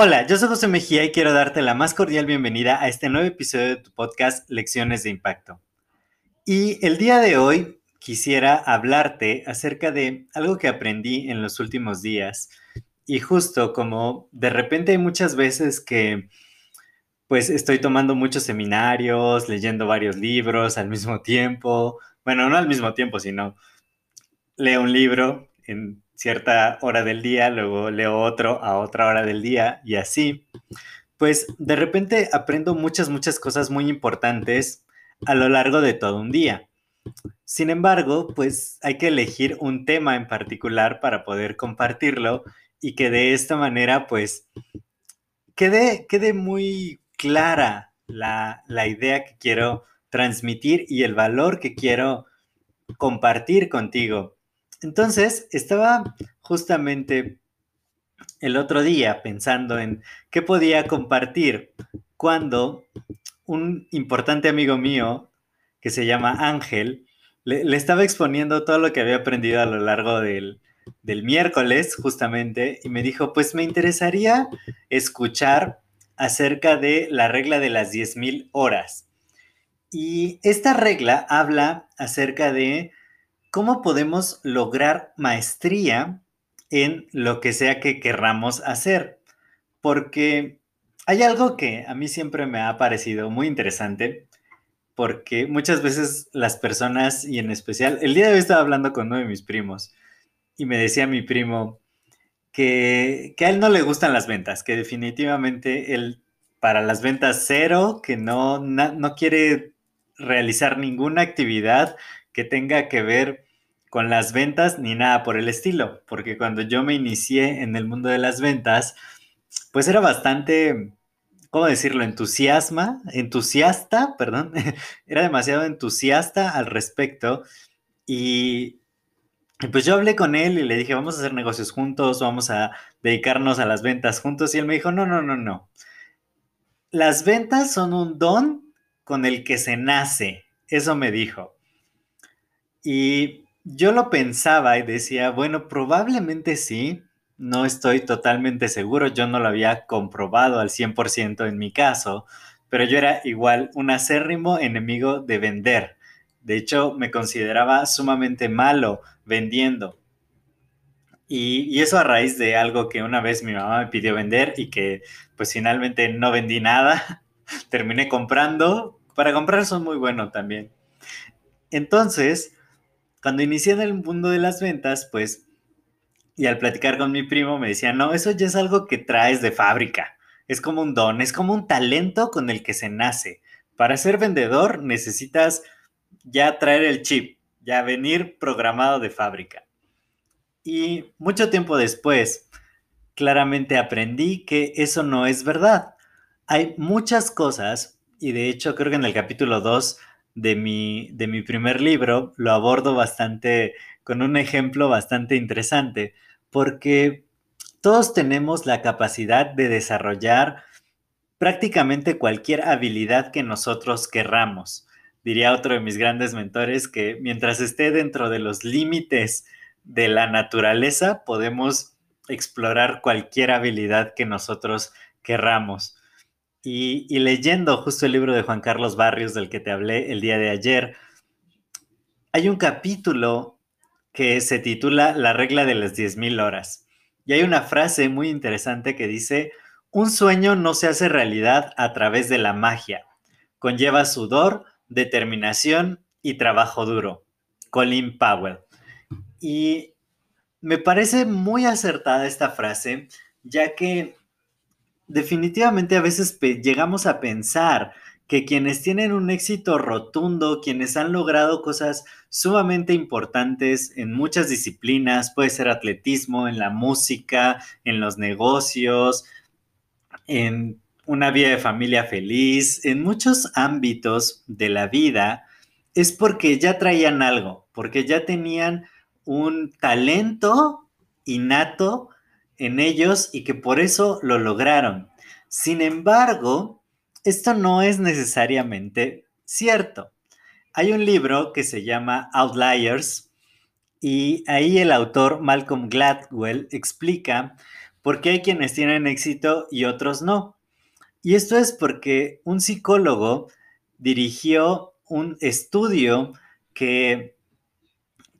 Hola, yo soy José Mejía y quiero darte la más cordial bienvenida a este nuevo episodio de tu podcast Lecciones de Impacto. Y el día de hoy quisiera hablarte acerca de algo que aprendí en los últimos días. Y justo como de repente hay muchas veces que pues estoy tomando muchos seminarios, leyendo varios libros al mismo tiempo. Bueno, no al mismo tiempo, sino leo un libro en cierta hora del día, luego leo otro a otra hora del día y así, pues de repente aprendo muchas, muchas cosas muy importantes a lo largo de todo un día. Sin embargo, pues hay que elegir un tema en particular para poder compartirlo y que de esta manera, pues, quede, quede muy clara la, la idea que quiero transmitir y el valor que quiero compartir contigo. Entonces, estaba justamente el otro día pensando en qué podía compartir cuando un importante amigo mío que se llama Ángel le, estaba exponiendo todo lo que había aprendido a lo largo del, del miércoles justamente y me dijo, pues me interesaría escuchar acerca de la regla de las 10.000 horas. Y esta regla habla acerca de ¿cómo podemos lograr maestría en lo que sea que querramos hacer? Porque hay algo que a mí siempre me ha parecido muy interesante, porque muchas veces las personas, y en especial, el día de hoy estaba hablando con uno de mis primos, y me decía mi primo que, a él no le gustan las ventas, que definitivamente él para las ventas cero, que no, no quiere realizar ninguna actividad que tenga que ver con las ventas ni nada por el estilo, porque cuando yo me inicié en el mundo de las ventas, pues era bastante, ¿cómo decirlo? Entusiasma, entusiasta, perdón, era demasiado entusiasta al respecto y, pues yo hablé con él y le dije, vamos a hacer negocios juntos, vamos a dedicarnos a las ventas juntos y él me dijo, no, no, no, no. Las ventas son un don con el que se nace, eso me dijo. Y yo lo pensaba y decía, bueno, probablemente sí, no estoy totalmente seguro, yo no lo había comprobado al 100% en mi caso, pero yo era igual un acérrimo enemigo de vender. De hecho, me consideraba sumamente malo vendiendo. Y, y, eso a raíz de algo que una vez mi mamá me pidió vender y que pues finalmente no vendí nada, terminé comprando. Para comprar son muy buenos también. Entonces, cuando inicié en el mundo de las ventas, pues, y al platicar con mi primo me decía, no, eso ya es algo que traes de fábrica, es como un don, es como un talento con el que se nace. Para ser vendedor necesitas ya traer el chip, ya venir programado de fábrica. Y mucho tiempo después, claramente aprendí que eso no es verdad. Hay muchas cosas, y de hecho creo que en el capítulo 2 de mi, de mi primer libro, lo abordo bastante con un ejemplo bastante interesante, porque todos tenemos la capacidad de desarrollar prácticamente cualquier habilidad que nosotros querramos. Diría otro de mis grandes mentores que mientras esté dentro de los límites de la naturaleza, podemos explorar cualquier habilidad que nosotros querramos. Y, leyendo justo el libro de Juan Carlos Barrios del que te hablé el día de ayer, hay un capítulo que se titula La regla de las 10.000 horas. Y hay una frase muy interesante que dice, un sueño no se hace realidad a través de la magia. Conlleva sudor, determinación y trabajo duro. Colin Powell. Y me parece muy acertada esta frase, ya que definitivamente a veces llegamos a pensar que quienes tienen un éxito rotundo, quienes han logrado cosas sumamente importantes en muchas disciplinas, puede ser atletismo, en la música, en los negocios, en una vida de familia feliz, en muchos ámbitos de la vida, es porque ya traían algo, porque ya tenían un talento innato en ellos y que por eso lo lograron. Sin embargo, esto no es necesariamente cierto. Hay un libro que se llama Outliers y ahí el autor Malcolm Gladwell explica por qué hay quienes tienen éxito y otros no. Y esto es porque un psicólogo dirigió un estudio que,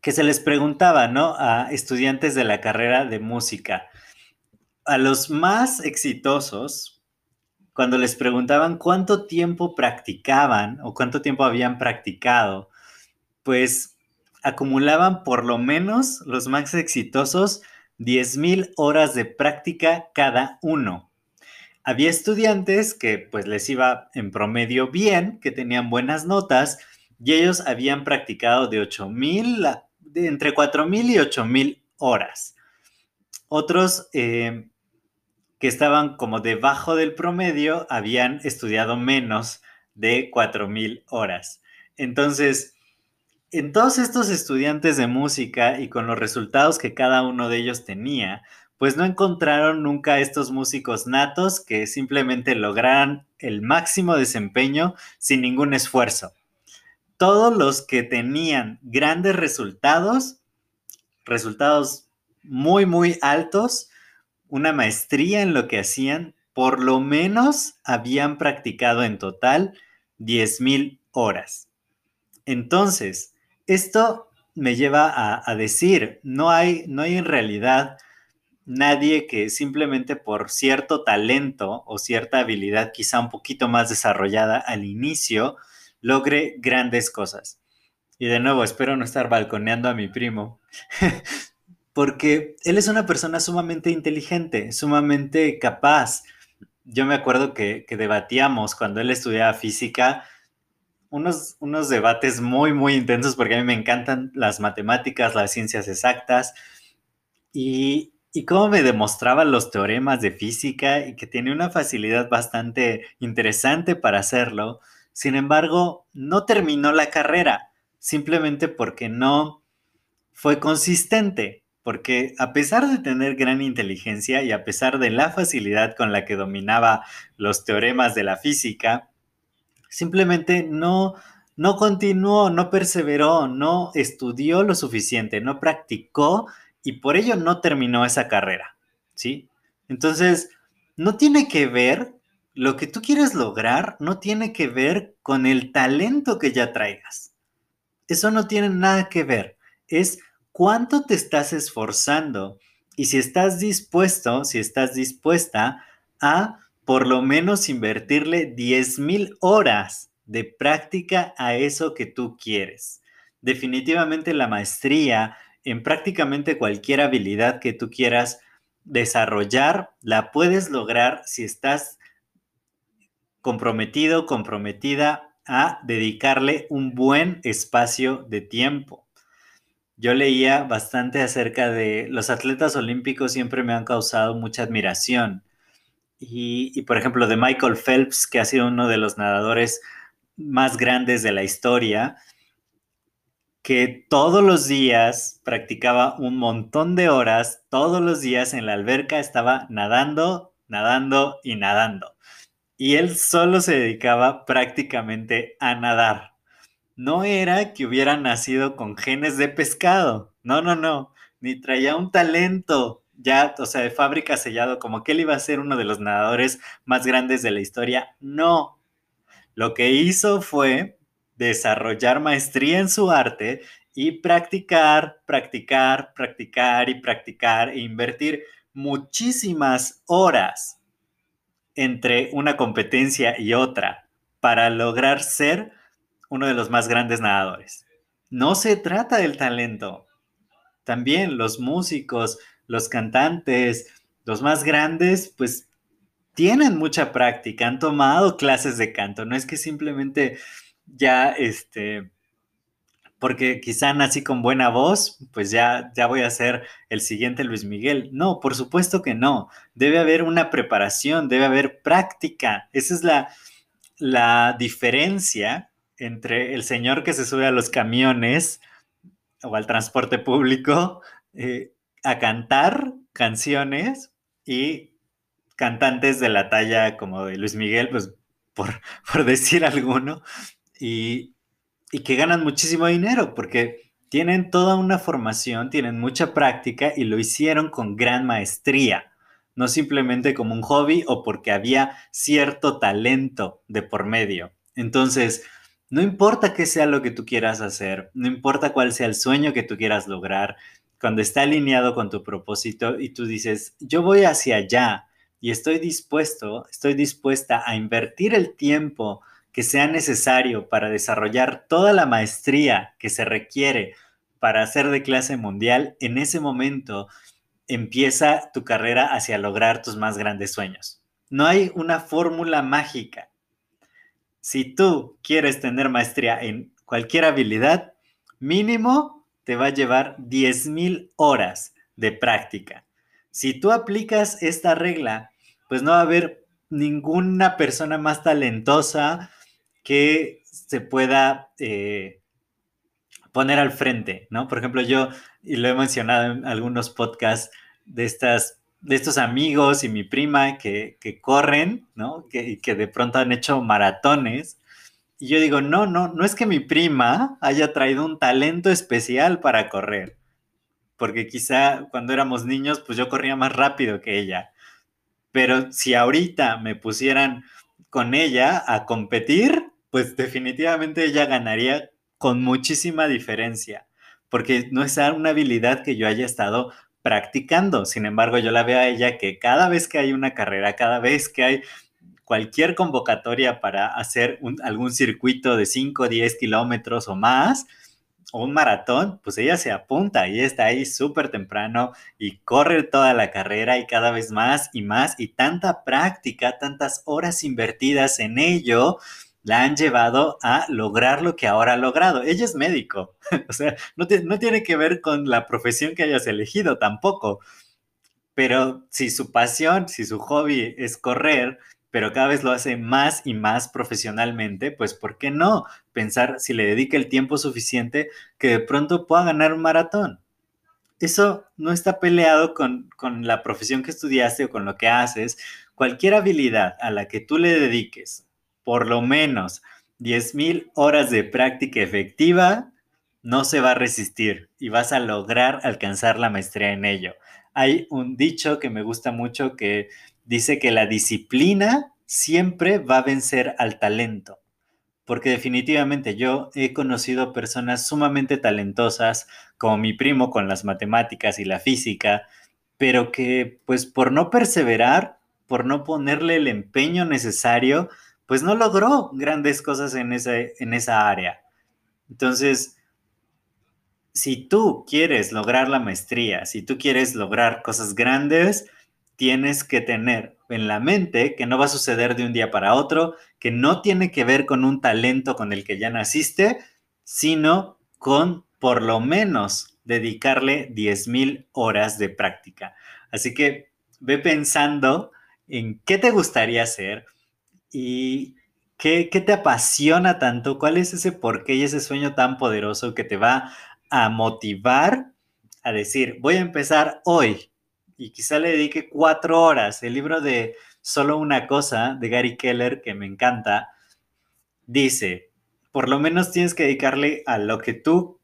que se les preguntaba, ¿no? A estudiantes de la carrera de música. A los más exitosos, cuando les preguntaban cuánto tiempo practicaban o cuánto tiempo habían practicado, pues acumulaban por lo menos los más exitosos 10.000 horas de práctica cada uno. Había estudiantes que pues les iba en promedio bien, que tenían buenas notas y ellos habían practicado de 8.000, de entre 4.000 y 8.000 horas. Otros eh, que estaban como debajo del promedio habían estudiado menos de 4.000 horas. Entonces, en todos estos estudiantes de música y con los resultados que cada uno de ellos tenía, pues no encontraron nunca estos músicos natos que simplemente lograran el máximo desempeño sin ningún esfuerzo. Todos los que tenían grandes resultados, resultados muy, muy altos, una maestría en lo que hacían, por lo menos habían practicado en total 10.000 horas. Entonces, esto me lleva a, decir, no hay, no hay en realidad nadie que simplemente por cierto talento o cierta habilidad quizá un poquito más desarrollada al inicio, logre grandes cosas. Y de nuevo, espero no estar balconeando a mi primo, porque él es una persona sumamente inteligente, sumamente capaz. Yo me acuerdo que, que debatíamos cuando él estudiaba física unos, unos debates muy, muy intensos porque a mí me encantan las matemáticas, las ciencias exactas y, y cómo me demostraba los teoremas de física y que tiene una facilidad bastante interesante para hacerlo. Sin embargo, no terminó la carrera simplemente porque no fue consistente, porque a pesar de tener gran inteligencia y a pesar de la facilidad con la que dominaba los teoremas de la física, simplemente no, no continuó, no perseveró, no estudió lo suficiente, no practicó y por ello no terminó esa carrera, ¿sí? Entonces, no tiene que ver, lo que tú quieres lograr no tiene que ver con el talento que ya traigas. Eso no tiene nada que ver, es cuánto te estás esforzando y si estás dispuesto, si estás dispuesta a por lo menos invertirle 10.000 horas de práctica a eso que tú quieres. Definitivamente la maestría en prácticamente cualquier habilidad que tú quieras desarrollar, la puedes lograr si estás comprometido, comprometida a dedicarle un buen espacio de tiempo. Yo leía bastante acerca de los atletas olímpicos, siempre me han causado mucha admiración y, por ejemplo, de Michael Phelps, que ha sido uno de los nadadores más grandes de la historia, que todos los días practicaba un montón de horas, todos los días en la alberca estaba nadando, nadando y nadando. Y él solo se dedicaba prácticamente a nadar. No era que hubiera nacido con genes de pescado, no, no, no, ni traía un talento ya, o sea, de fábrica sellado, como que él iba a ser uno de los nadadores más grandes de la historia. No. Lo que hizo fue desarrollar maestría en su arte y practicar, practicar, practicar y practicar e invertir muchísimas horas entre una competencia y otra para lograr ser uno de los más grandes nadadores. No se trata del talento. También los músicos, los cantantes, los más grandes, pues tienen mucha práctica, han tomado clases de canto, no es que simplemente ya, este, porque quizá nací con buena voz, pues ya, ya voy a ser el siguiente Luis Miguel. No, por supuesto que no. Debe haber una preparación, debe haber práctica. Esa es la, la diferencia entre el señor que se sube a los camiones o al transporte público eh, a cantar canciones y cantantes de la talla como de Luis Miguel, pues por, por decir alguno, y, y que ganan muchísimo dinero porque tienen toda una formación, tienen mucha práctica y lo hicieron con gran maestría, no simplemente como un hobby o porque había cierto talento de por medio. Entonces, no importa qué sea lo que tú quieras hacer, no importa cuál sea el sueño que tú quieras lograr, cuando está alineado con tu propósito y tú dices, yo voy hacia allá y estoy dispuesto, estoy dispuesta a invertir el tiempo que sea necesario para desarrollar toda la maestría que se requiere para ser de clase mundial, en ese momento empieza tu carrera hacia lograr tus más grandes sueños. No hay una fórmula mágica. Si tú quieres tener maestría en cualquier habilidad, mínimo te va a llevar 10.000 horas de práctica. Si tú aplicas esta regla, pues no va a haber ninguna persona más talentosa que se pueda eh, poner al frente, ¿no? Por ejemplo, yo, y lo he mencionado en algunos podcasts de estas de estos amigos y mi prima que, corren, ¿no? Que, que de pronto han hecho maratones. Y yo digo, no, no, no es que mi prima haya traído un talento especial para correr, porque quizá cuando éramos niños, pues yo corría más rápido que ella. Pero si ahorita me pusieran con ella a competir, pues definitivamente ella ganaría con muchísima diferencia, porque no es una habilidad que yo haya estado practicando. Sin embargo, yo la veo a ella que cada vez que hay una carrera, cada vez que hay cualquier convocatoria para hacer algún circuito de 5, 10 kilómetros o más, o un maratón, pues ella se apunta y está ahí súper temprano y corre toda la carrera y cada vez más y más y tanta práctica, tantas horas invertidas en ello, la han llevado a lograr lo que ahora ha logrado. Ella es médico, o sea, no, no tiene que ver con la profesión que hayas elegido tampoco. Pero si su pasión, si su hobby es correr, pero cada vez lo hace más y más profesionalmente, pues ¿por qué no pensar si le dedica el tiempo suficiente que de pronto pueda ganar un maratón? Eso no está peleado con, con la profesión que estudiaste o con lo que haces. Cualquier habilidad a la que tú le dediques por lo menos 10.000 horas de práctica efectiva, no se va a resistir y vas a lograr alcanzar la maestría en ello. Hay un dicho que me gusta mucho que dice que la disciplina siempre va a vencer al talento, porque definitivamente yo he conocido personas sumamente talentosas, como mi primo con las matemáticas y la física, pero que pues por no perseverar, por no ponerle el empeño necesario, pues no logró grandes cosas en, en esa área. Entonces, si tú quieres lograr la maestría, si tú quieres lograr cosas grandes, tienes que tener en la mente que no va a suceder de un día para otro, que no tiene que ver con un talento con el que ya naciste, sino con por lo menos dedicarle 10.000 horas de práctica. Así que ve pensando en qué te gustaría hacer, ¿Y qué, te apasiona tanto? ¿Cuál es ese porqué y ese sueño tan poderoso que te va a motivar a decir, voy a empezar hoy? Y quizá le dedique cuatro horas. El libro de Solo una cosa de Gary Keller, que me encanta, dice, por lo menos tienes que dedicarle a lo que tú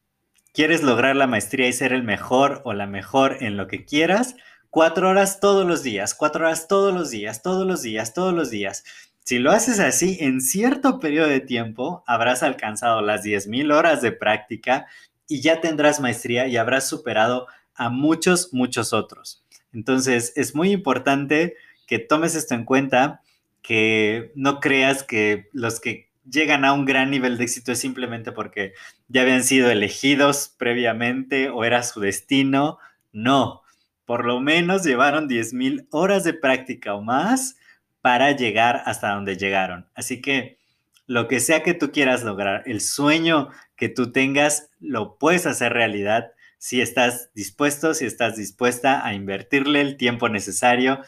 quieres lograr la maestría y ser el mejor o la mejor en lo que quieras, cuatro horas todos los días, cuatro horas todos los días, todos los días, todos los días. Si lo haces así, en cierto periodo de tiempo habrás alcanzado las 10.000 horas de práctica y ya tendrás maestría y habrás superado a muchos, muchos otros. Entonces, es muy importante que tomes esto en cuenta, que no creas que los que llegan a un gran nivel de éxito es simplemente porque ya habían sido elegidos previamente o era su destino. No, por lo menos llevaron 10.000 horas de práctica o más para llegar hasta donde llegaron. Así que lo que sea que tú quieras lograr, el sueño que tú tengas, lo puedes hacer realidad si estás dispuesto, si estás dispuesta a invertirle el tiempo necesario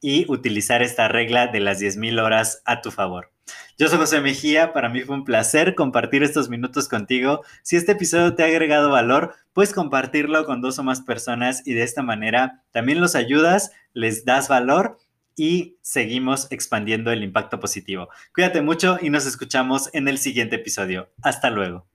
y utilizar esta regla de las 10.000 horas a tu favor. Yo soy José Mejía, para mí fue un placer compartir estos minutos contigo. Si este episodio te ha agregado valor, puedes compartirlo con dos o más personas y de esta manera también los ayudas, les das valor y seguimos expandiendo el impacto positivo. Cuídate mucho y nos escuchamos en el siguiente episodio. Hasta luego.